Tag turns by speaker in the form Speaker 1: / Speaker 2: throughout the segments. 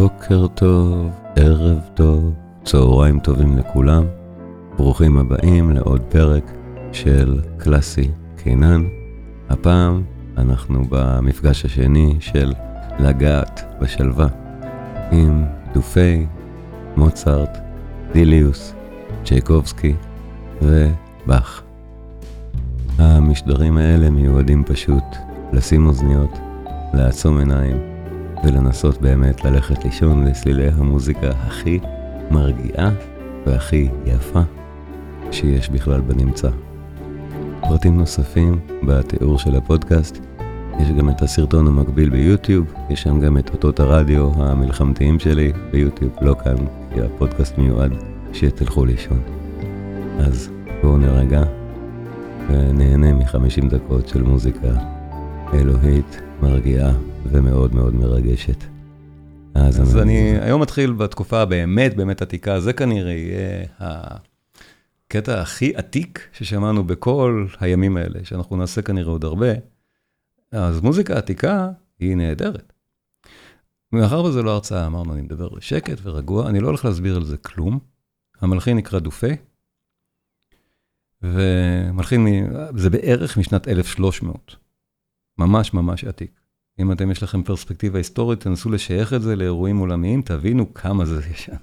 Speaker 1: בוקר טוב, ערב טוב, צהריים טובים לכולם. ברוכים הבאים לעוד פרק של קלאסי קינן. הפעם אנחנו במפגש השני של לגעת בשלווה עם דופיי, מוצרט, דליוס, צ'ייקובסקי ובאך. המשדרים האלה מיועדים פשוט לשים אוזניות, לעצום עיניים ולנסות באמת ללכת לישון לסלילי המוזיקה הכי מרגיעה והכי יפה שיש בכלל בנמצא. פרטים נוספים בתיאור של הפודקאסט, יש גם את הסרטון המקביל ביוטיוב, יש שם גם את אותות הרדיו המלחמתיים שלי ביוטיוב, לא כאן, כי הפודקאסט מיועד שתלכו לישון. אז בואו נרגע ונהנה מ-50 דקות של מוזיקה אלוהית, מרגיעה ומאוד מאוד מרגשת.
Speaker 2: אז, אז אני היום מתחיל בתקופה הבאמת באמת עתיקה, זה כנראה יהיה הקטע הכי עתיק ששמענו בכל הימים האלה, שאנחנו נעשה כנראה עוד הרבה. אז מוזיקה עתיקה היא נהדרת. מאחר וזה לא הרצאה, אמרנו, אני מדבר שקט ורגוע, אני לא הולך להסביר על זה כלום. המלחין נקרא דופה, ומלחין, זה בערך משנת 1300. ממש ממש עתיק. אם אתם, יש לכם פרספקטיבה היסטורית, תנסו לשייך את זה לאירועים עולמיים, תבינו כמה זה ישן.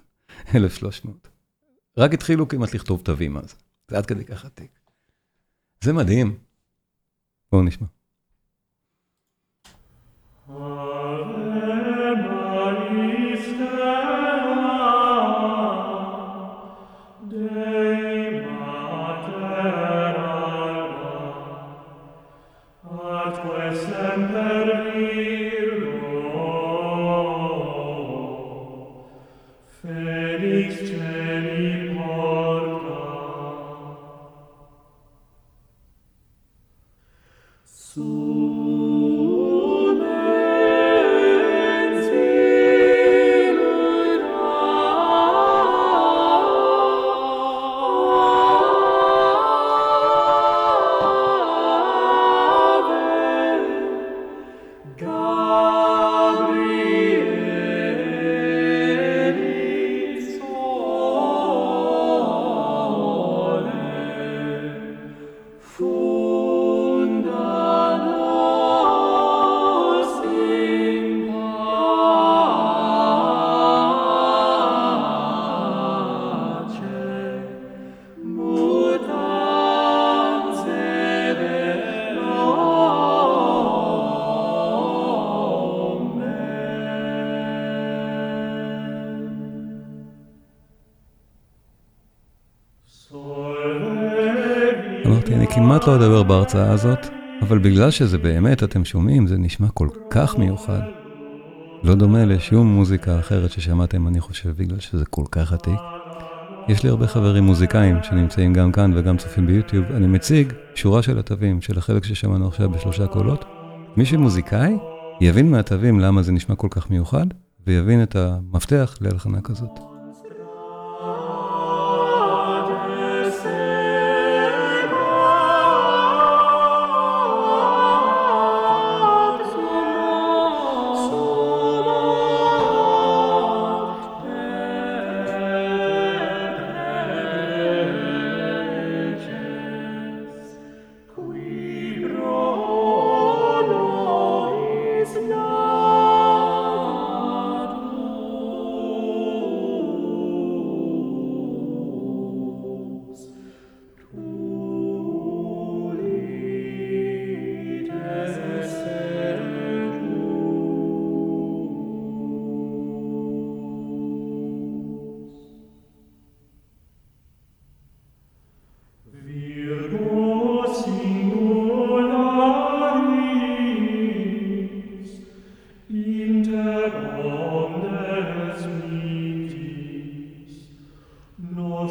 Speaker 2: 1300. רק התחילו כמעט לכתוב תווים אז. זה עד כדי כך עתיק. זה מדהים. בואו נשמע. אמרתי, אני כמעט לא אדבר בהרצאה הזאת, אבל בגלל שזה באמת, אתם שומעים, זה נשמע כל כך מיוחד. לא דומה לשום מוזיקה אחרת ששמעתם, אני חושב, בגלל שזה כל כך עתיק. יש לי הרבה חברים מוזיקאים שנמצאים גם כאן וגם צופים ביוטיוב. אני מציג שורה של התווים של החלק ששמענו עכשיו בשלושה קולות. מי שמוזיקאי יבין מהתווים למה זה נשמע כל כך מיוחד, ויבין את המפתח להלחנה כזאת.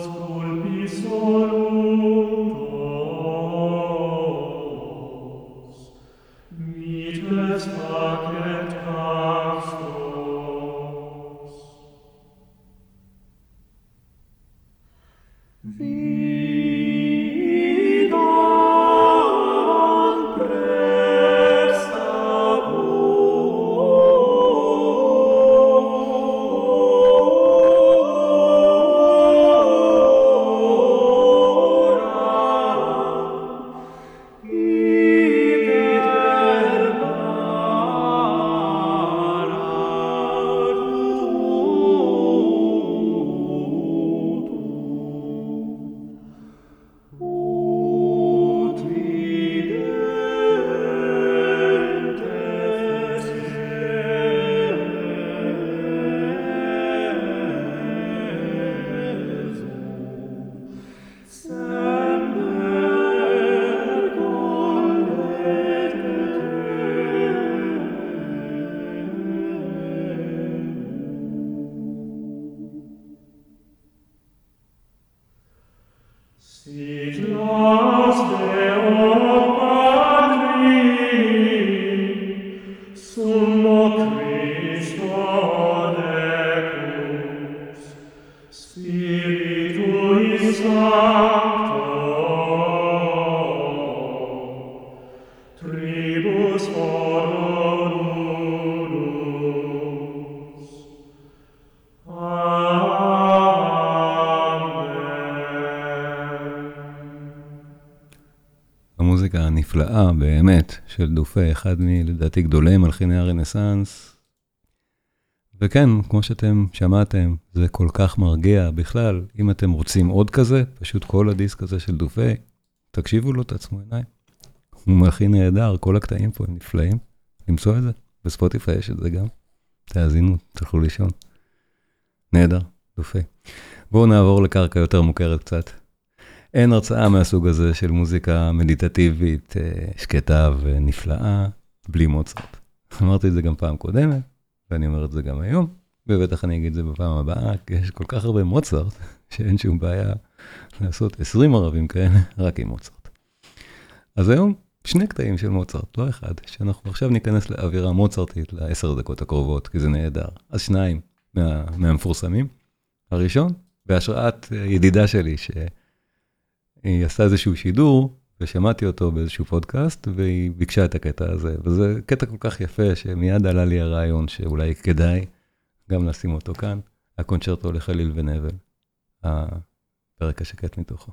Speaker 2: próximo הנפלאה באמת של דופה, אחד מלדעתי גדולי מלחיני הרנסאנס. וכן, כמו שאתם שמעתם, זה כל כך מרגיע. בכלל, אם אתם רוצים עוד כזה, פשוט כל הדיסק הזה של דופה, תקשיבו לו, תעצמו עיניים. הוא מלחין נהדר, כל הקטעים פה הם נפלאים. למצוא את זה, בספוטיפיי יש את זה גם. תאזינו, תלכו לישון. נהדר, דופה. בואו נעבור לקרקע יותר מוכרת קצת. אין הרצאה מהסוג הזה של מוזיקה מדיטטיבית, שקטה ונפלאה, בלי מוצרט. אמרתי את זה גם פעם קודמת, ואני אומר את זה גם היום, ובטח אני אגיד את זה בפעם הבאה, כי יש כל כך הרבה מוצרט, שאין שום בעיה לעשות 20 ערבים כאלה, רק עם מוצרט. אז היום, שני קטעים של מוצרט, לא אחד, שאנחנו עכשיו ניכנס לאווירה מוצרטית לעשר דקות הקרובות, כי זה נהדר. אז שניים מה, מהמפורסמים. הראשון, בהשראת ידידה שלי, ש... היא עשתה איזשהו שידור, ושמעתי אותו באיזשהו פודקאסט, והיא ביקשה את הקטע הזה. וזה קטע כל כך יפה, שמיד עלה לי הרעיון שאולי כדאי גם לשים אותו כאן, הקונצ'רטו לחליל ונבל, הפרק השקט מתוכו.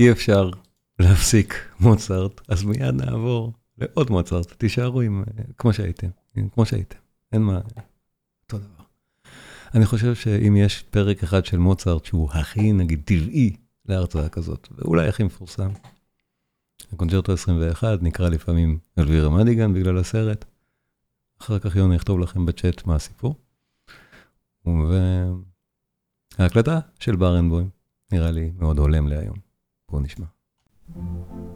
Speaker 2: אי אפשר להפסיק מוצרט, אז מיד נעבור לעוד מוצרט, תישארו עם, כמו שהייתם, כמו שהייתם, אין מה, אותו דבר. אני חושב שאם יש פרק אחד של מוצרט שהוא הכי, נגיד, טבעי להרצאה כזאת, ואולי הכי מפורסם, הקונצ'רטו 21 נקרא לפעמים אלווירה מדיגן בגלל הסרט, אחר כך יוני יכתוב לכם בצ'אט מה הסיפור. וההקלטה של ברנבוים נראה לי מאוד הולם להיום. בואו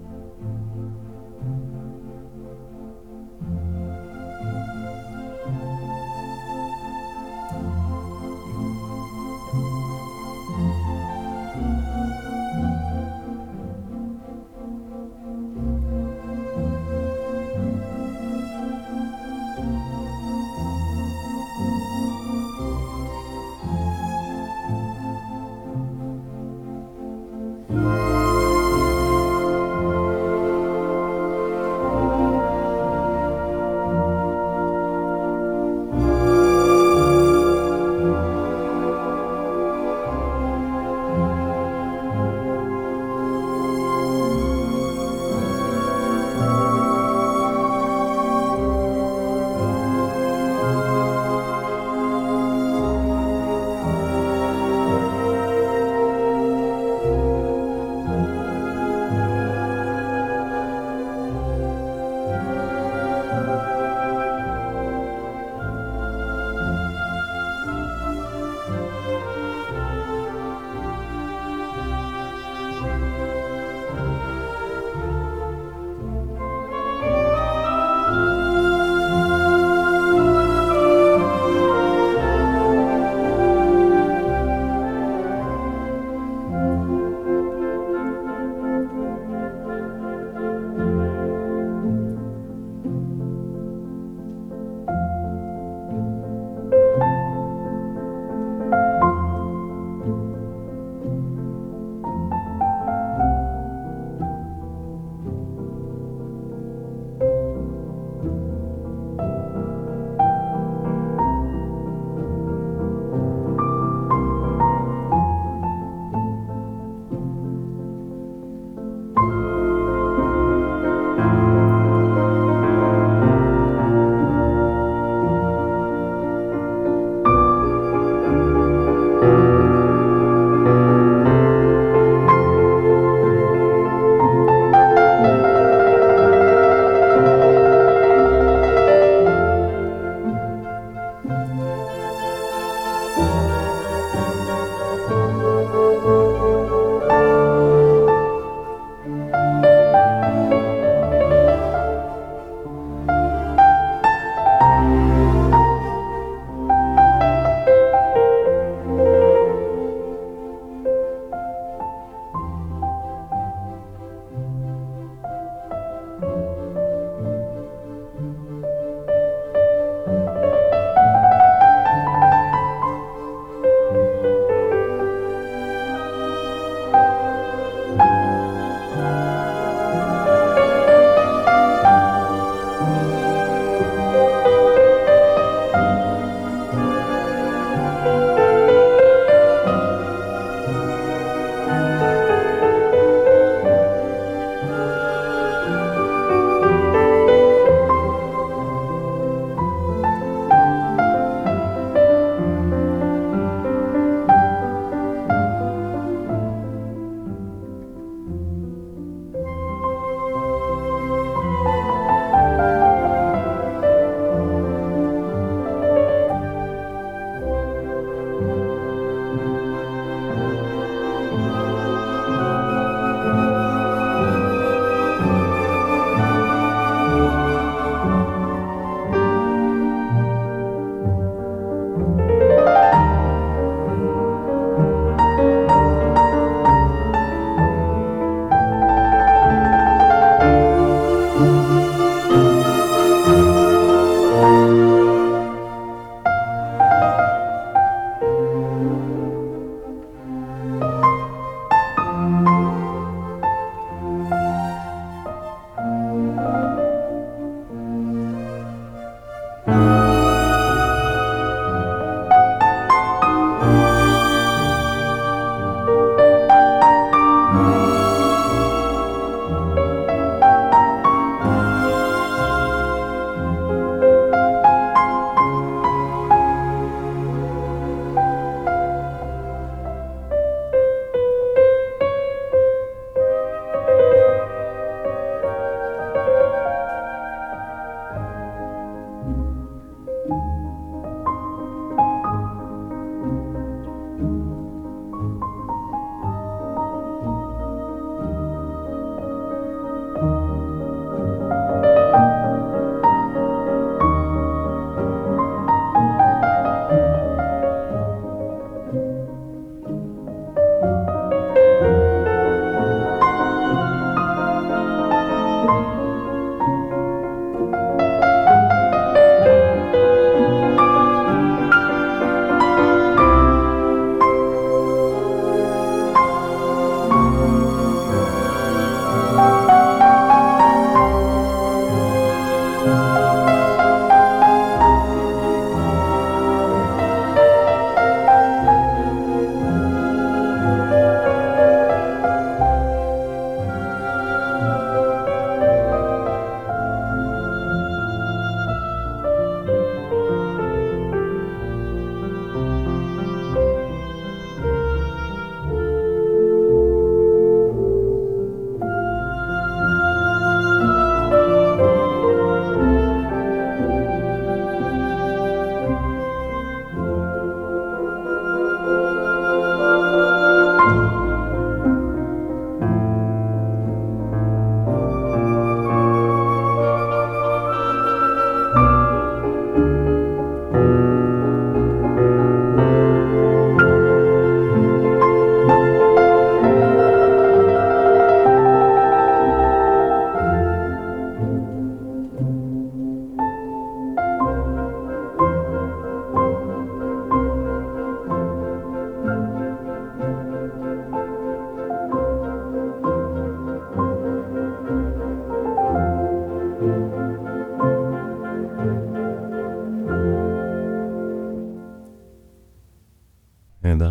Speaker 2: נשמע.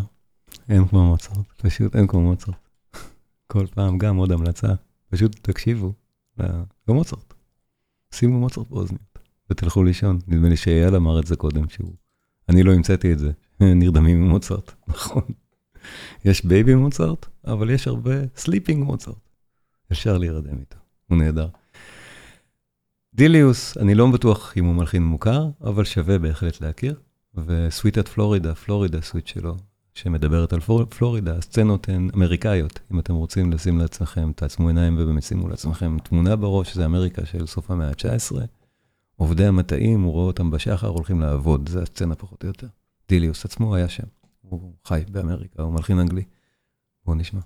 Speaker 2: אין כמו מוצרט, פשוט אין כמו מוצרט. כל פעם גם עוד המלצה, פשוט תקשיבו למוצרט. שימו מוצרט באוזניות ותלכו לישון. נדמה לי שאיל אמר את זה קודם, שהוא... אני לא המצאתי את זה, נרדמים עם מוצרט, נכון. יש Baby מוצרט, אבל יש הרבה sleeping מוצרט. אפשר להירדם איתו, הוא נהדר. דיליוס, אני לא בטוח אם הוא מלחין מוכר, אבל שווה בהחלט להכיר. וסוויטת פלורידה, פלורידה סוויט שלו, שמדברת על פלורידה, הסצנות הן אמריקאיות. אם אתם רוצים לשים לעצמכם, תעצמו עיניים ובאמת שימו לעצמכם תמונה בראש, זה אמריקה של סוף המאה ה-19. עובדי המטעים, הוא רואה אותם בשחר, הולכים לעבוד, זה הסצנה פחות או יותר. דיליוס עצמו היה שם, הוא חי באמריקה, הוא מלחין אנגלי. בואו נשמע.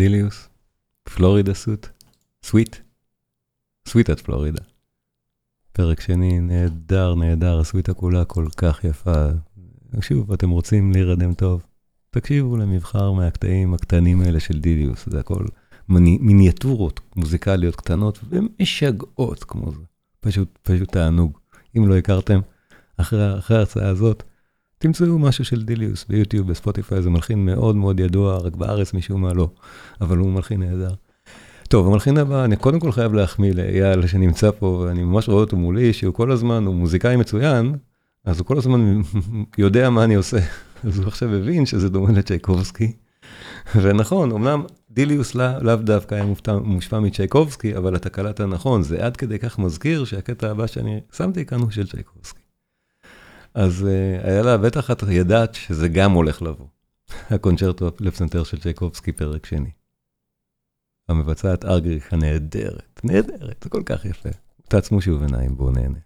Speaker 2: דיליוס, Florida Suite, suite, סוויטת פלורידה. פרק שני, נהדר, נהדר, הסוויטה כולה כל כך יפה. שוב, אתם רוצים להירדם טוב, תקשיבו למבחר מהקטעים הקטנים האלה של דיליוס, זה הכל מיניאטורות מוזיקליות קטנות ומשגעות כמו זה. פשוט, פשוט תענוג. אם לא הכרתם, אחרי ההרצאה הזאת, תמצאו משהו של דיליוס ביוטיוב, בספוטיפיי, זה מלחין מאוד מאוד ידוע, רק בארץ משום מה לא, אבל הוא מלחין נהדר. טוב, המלחין הבא, אני קודם כל חייב להחמיא לאייל שנמצא פה, ואני ממש רואה אותו מולי, שהוא כל הזמן, הוא מוזיקאי מצוין, אז הוא כל הזמן יודע מה אני עושה. אז הוא עכשיו הבין שזה דומה לצ'ייקובסקי. ונכון, אמנם דיליוס לאו דווקא היה מושפע מצ'ייקובסקי, אבל אתה קלטת נכון, זה עד כדי כך מזכיר שהקטע הבא שאני שמתי כאן הוא של צ'ייקובסקי. אז uh, היה לה, בטח את ידעת שזה גם הולך לבוא. הקונצ'רטו לפסנתר של צ'ייקובסקי, פרק שני. המבצעת ארגריך הנהדרת, נהדרת, זה כל כך יפה. תעצמו שוב עיניים, בואו נהנה.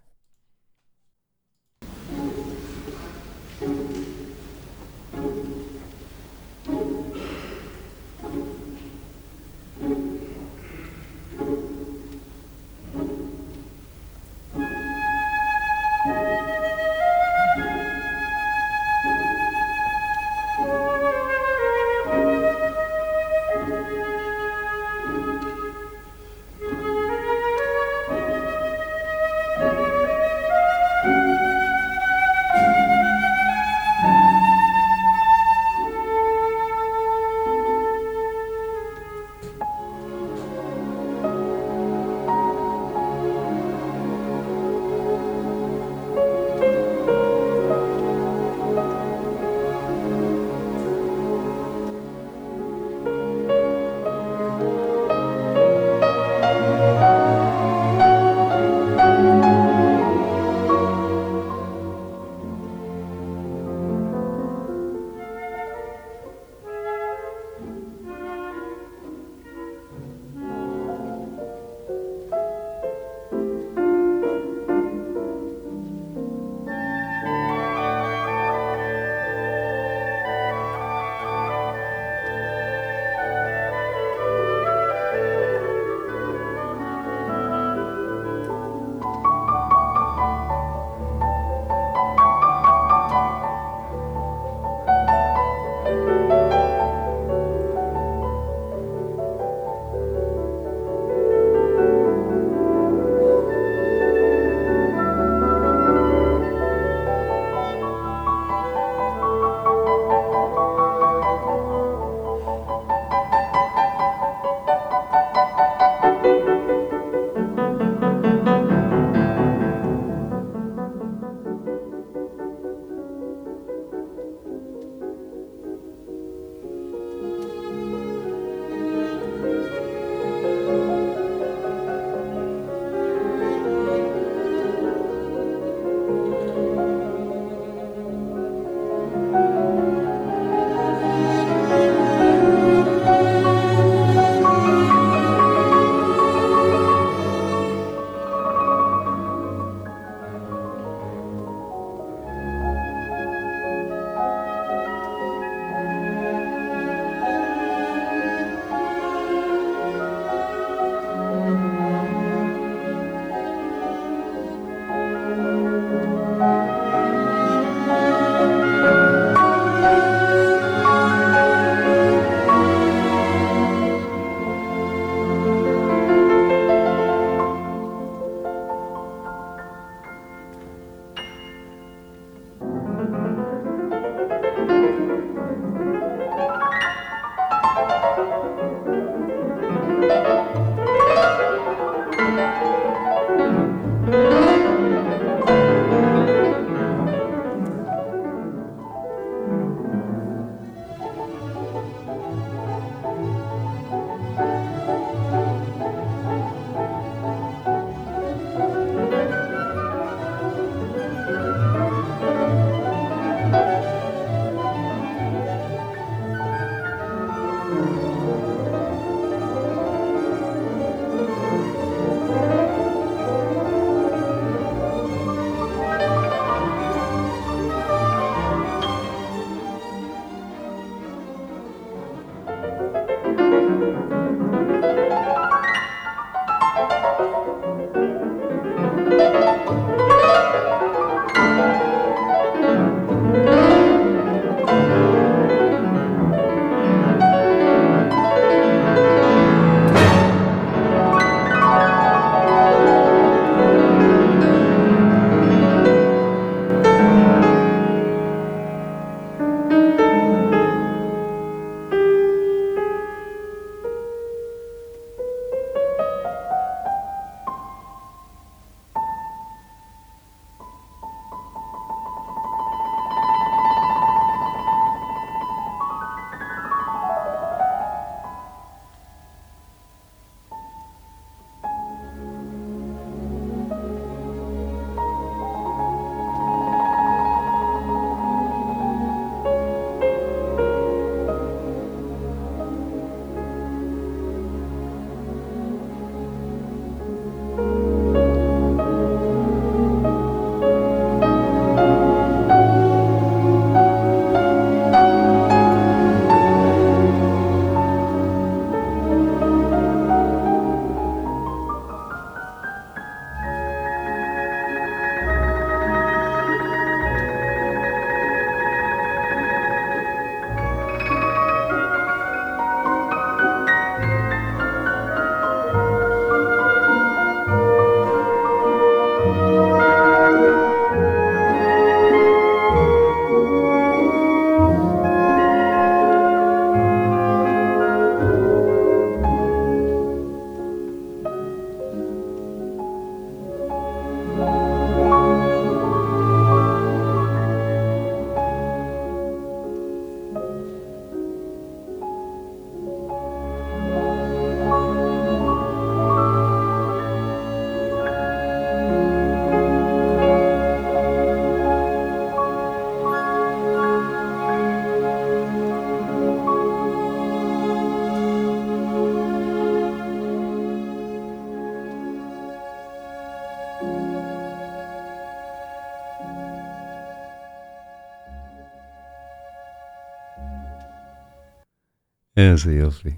Speaker 2: איזה יופי.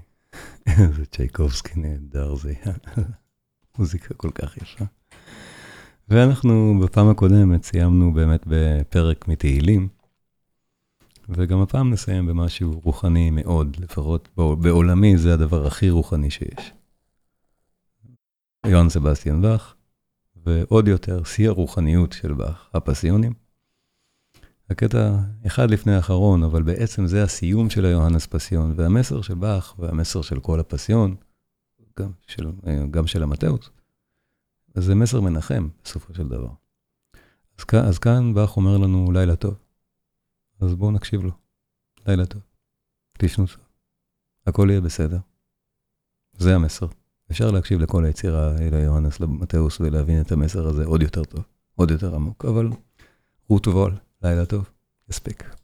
Speaker 2: איזה צ'ייקובסקי נהדר זה היה. מוזיקה כל כך יפה. ואנחנו בפעם הקודמת סיימנו באמת בפרק מתהילים, וגם הפעם נסיים במשהו רוחני מאוד, לפחות בעולמי זה הדבר הכי רוחני שיש. יוהן סבסטיאן באך, ועוד יותר, שיא הרוחניות של באך, הפסיונים. הקטע אחד לפני האחרון, אבל בעצם זה הסיום של היוהנס פסיון, והמסר של באך והמסר של כל הפסיון, גם של, גם של המטאוס, זה מסר מנחם בסופו של דבר. אז, אז כאן באך אומר לנו לילה טוב, אז בואו נקשיב לו. לילה טוב, תשנו טוב, הכל יהיה בסדר. זה המסר. אפשר להקשיב לכל היצירה אל היוהנס למטאוס ולהבין את המסר הזה עוד יותר טוב, עוד יותר עמוק, אבל רות וול, לילה טוב, יספיק.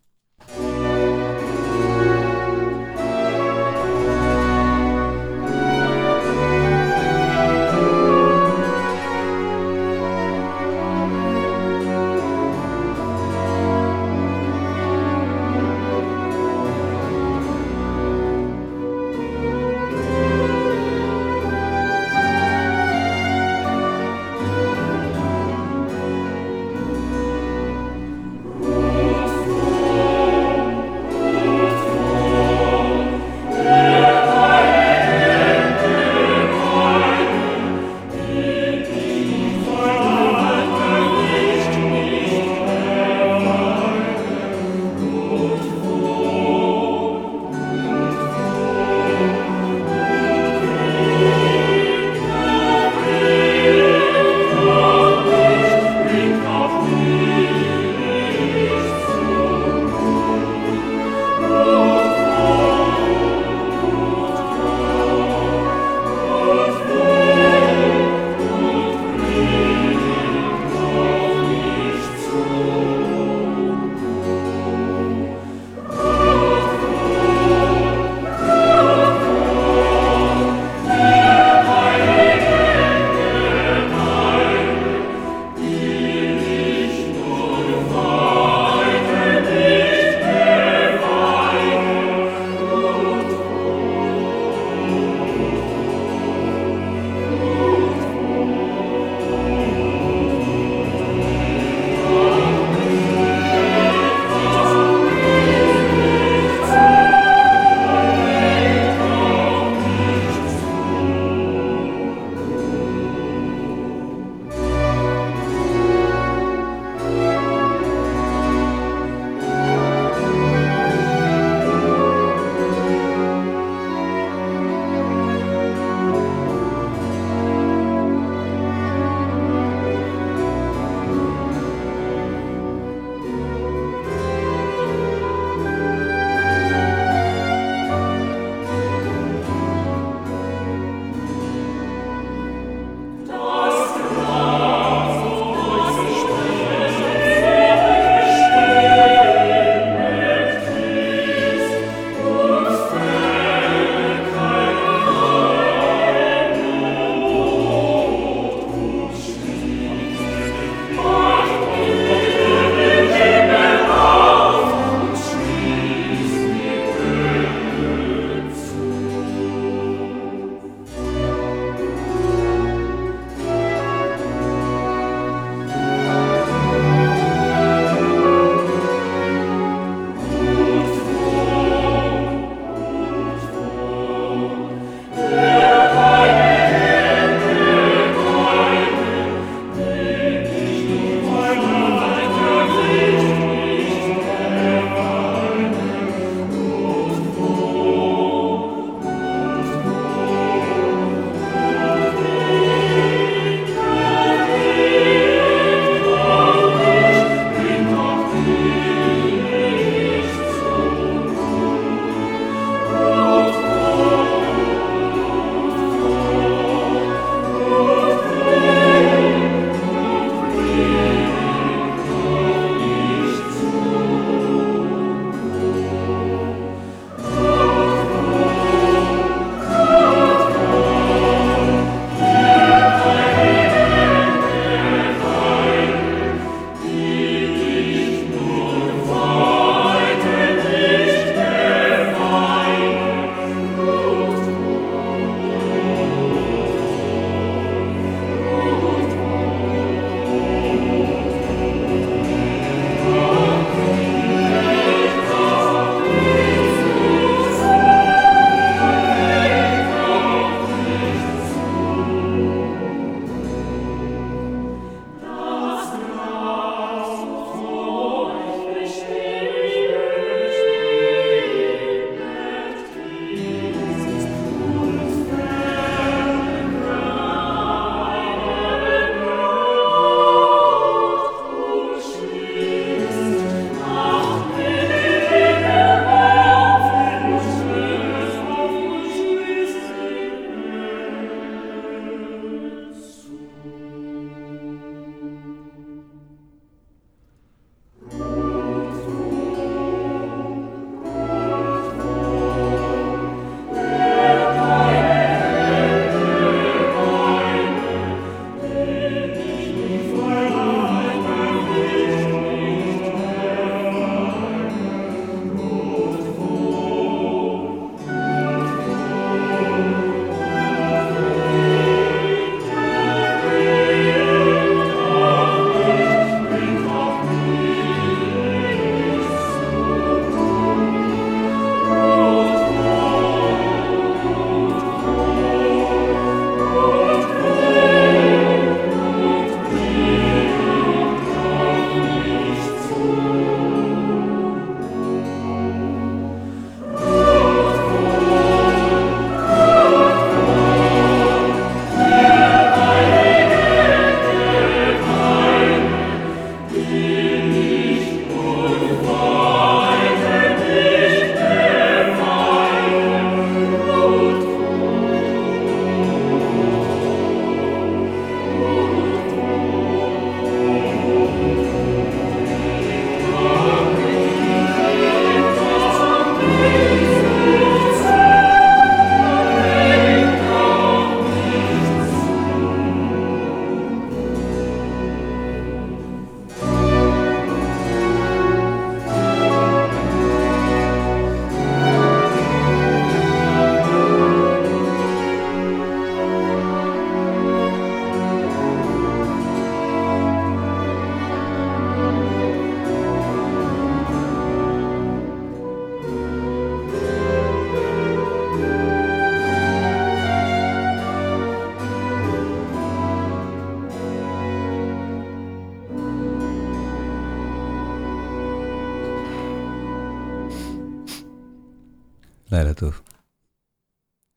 Speaker 2: לילה טוב.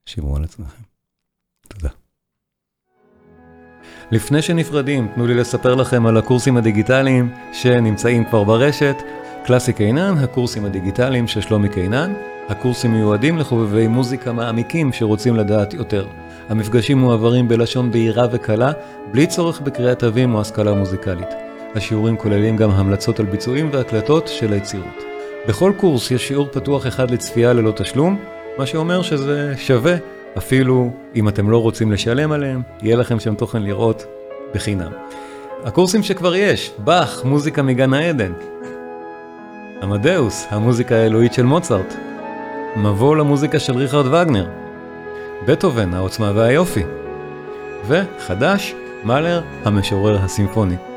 Speaker 2: שמרו על עצמכם. תודה. לפני שנפרדים, תנו לי לספר לכם על הקורסים הדיגיטליים שנמצאים כבר ברשת. קלאסי קינן, הקורסים הדיגיטליים של שלומי קינן. הקורסים מיועדים לחובבי מוזיקה מעמיקים שרוצים לדעת יותר. המפגשים מועברים בלשון בהירה וקלה, בלי צורך בקריאת תווים או השכלה מוזיקלית. השיעורים כוללים גם המלצות על ביצועים והקלטות של היצירות. בכל קורס יש שיעור פתוח אחד לצפייה ללא תשלום, מה שאומר שזה שווה, אפילו אם אתם לא רוצים לשלם עליהם, יהיה לכם שם תוכן לראות בחינם. הקורסים שכבר יש, באך, מוזיקה מגן העדן. עמדאוס, המוזיקה האלוהית של מוצרט. מבוא למוזיקה של ריכרד וגנר. בטהובן, העוצמה והיופי. וחדש, מאלר, המשורר הסימפוני.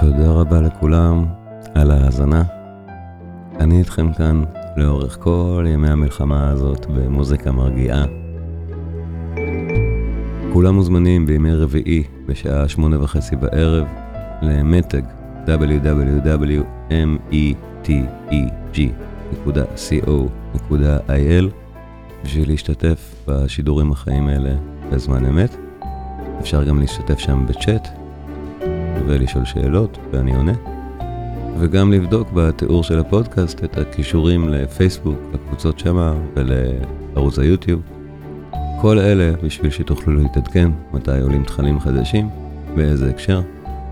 Speaker 1: תודה רבה לכולם על ההאזנה. אני איתכם כאן לאורך כל ימי המלחמה הזאת במוזיקה מרגיעה. כולם מוזמנים בימי רביעי בשעה שמונה וחצי בערב למתג www.meteg.co.il בשביל להשתתף בשידורים החיים האלה בזמן אמת. אפשר גם להשתתף שם בצ'אט ולשאול שאלות, ואני עונה. וגם לבדוק בתיאור של הפודקאסט את הכישורים לפייסבוק, לקבוצות שמה ולערוץ היוטיוב. כל אלה בשביל שתוכלו להתעדכן מתי עולים תכנים חדשים, באיזה הקשר,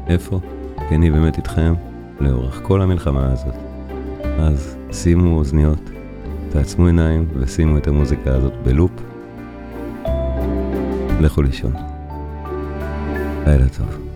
Speaker 1: איפה, כי אני באמת איתכם לאורך כל המלחמה הזאת. אז שימו אוזניות, תעצמו עיניים ושימו את המוזיקה הזאת בלופ. לכו לישון. לילה טוב.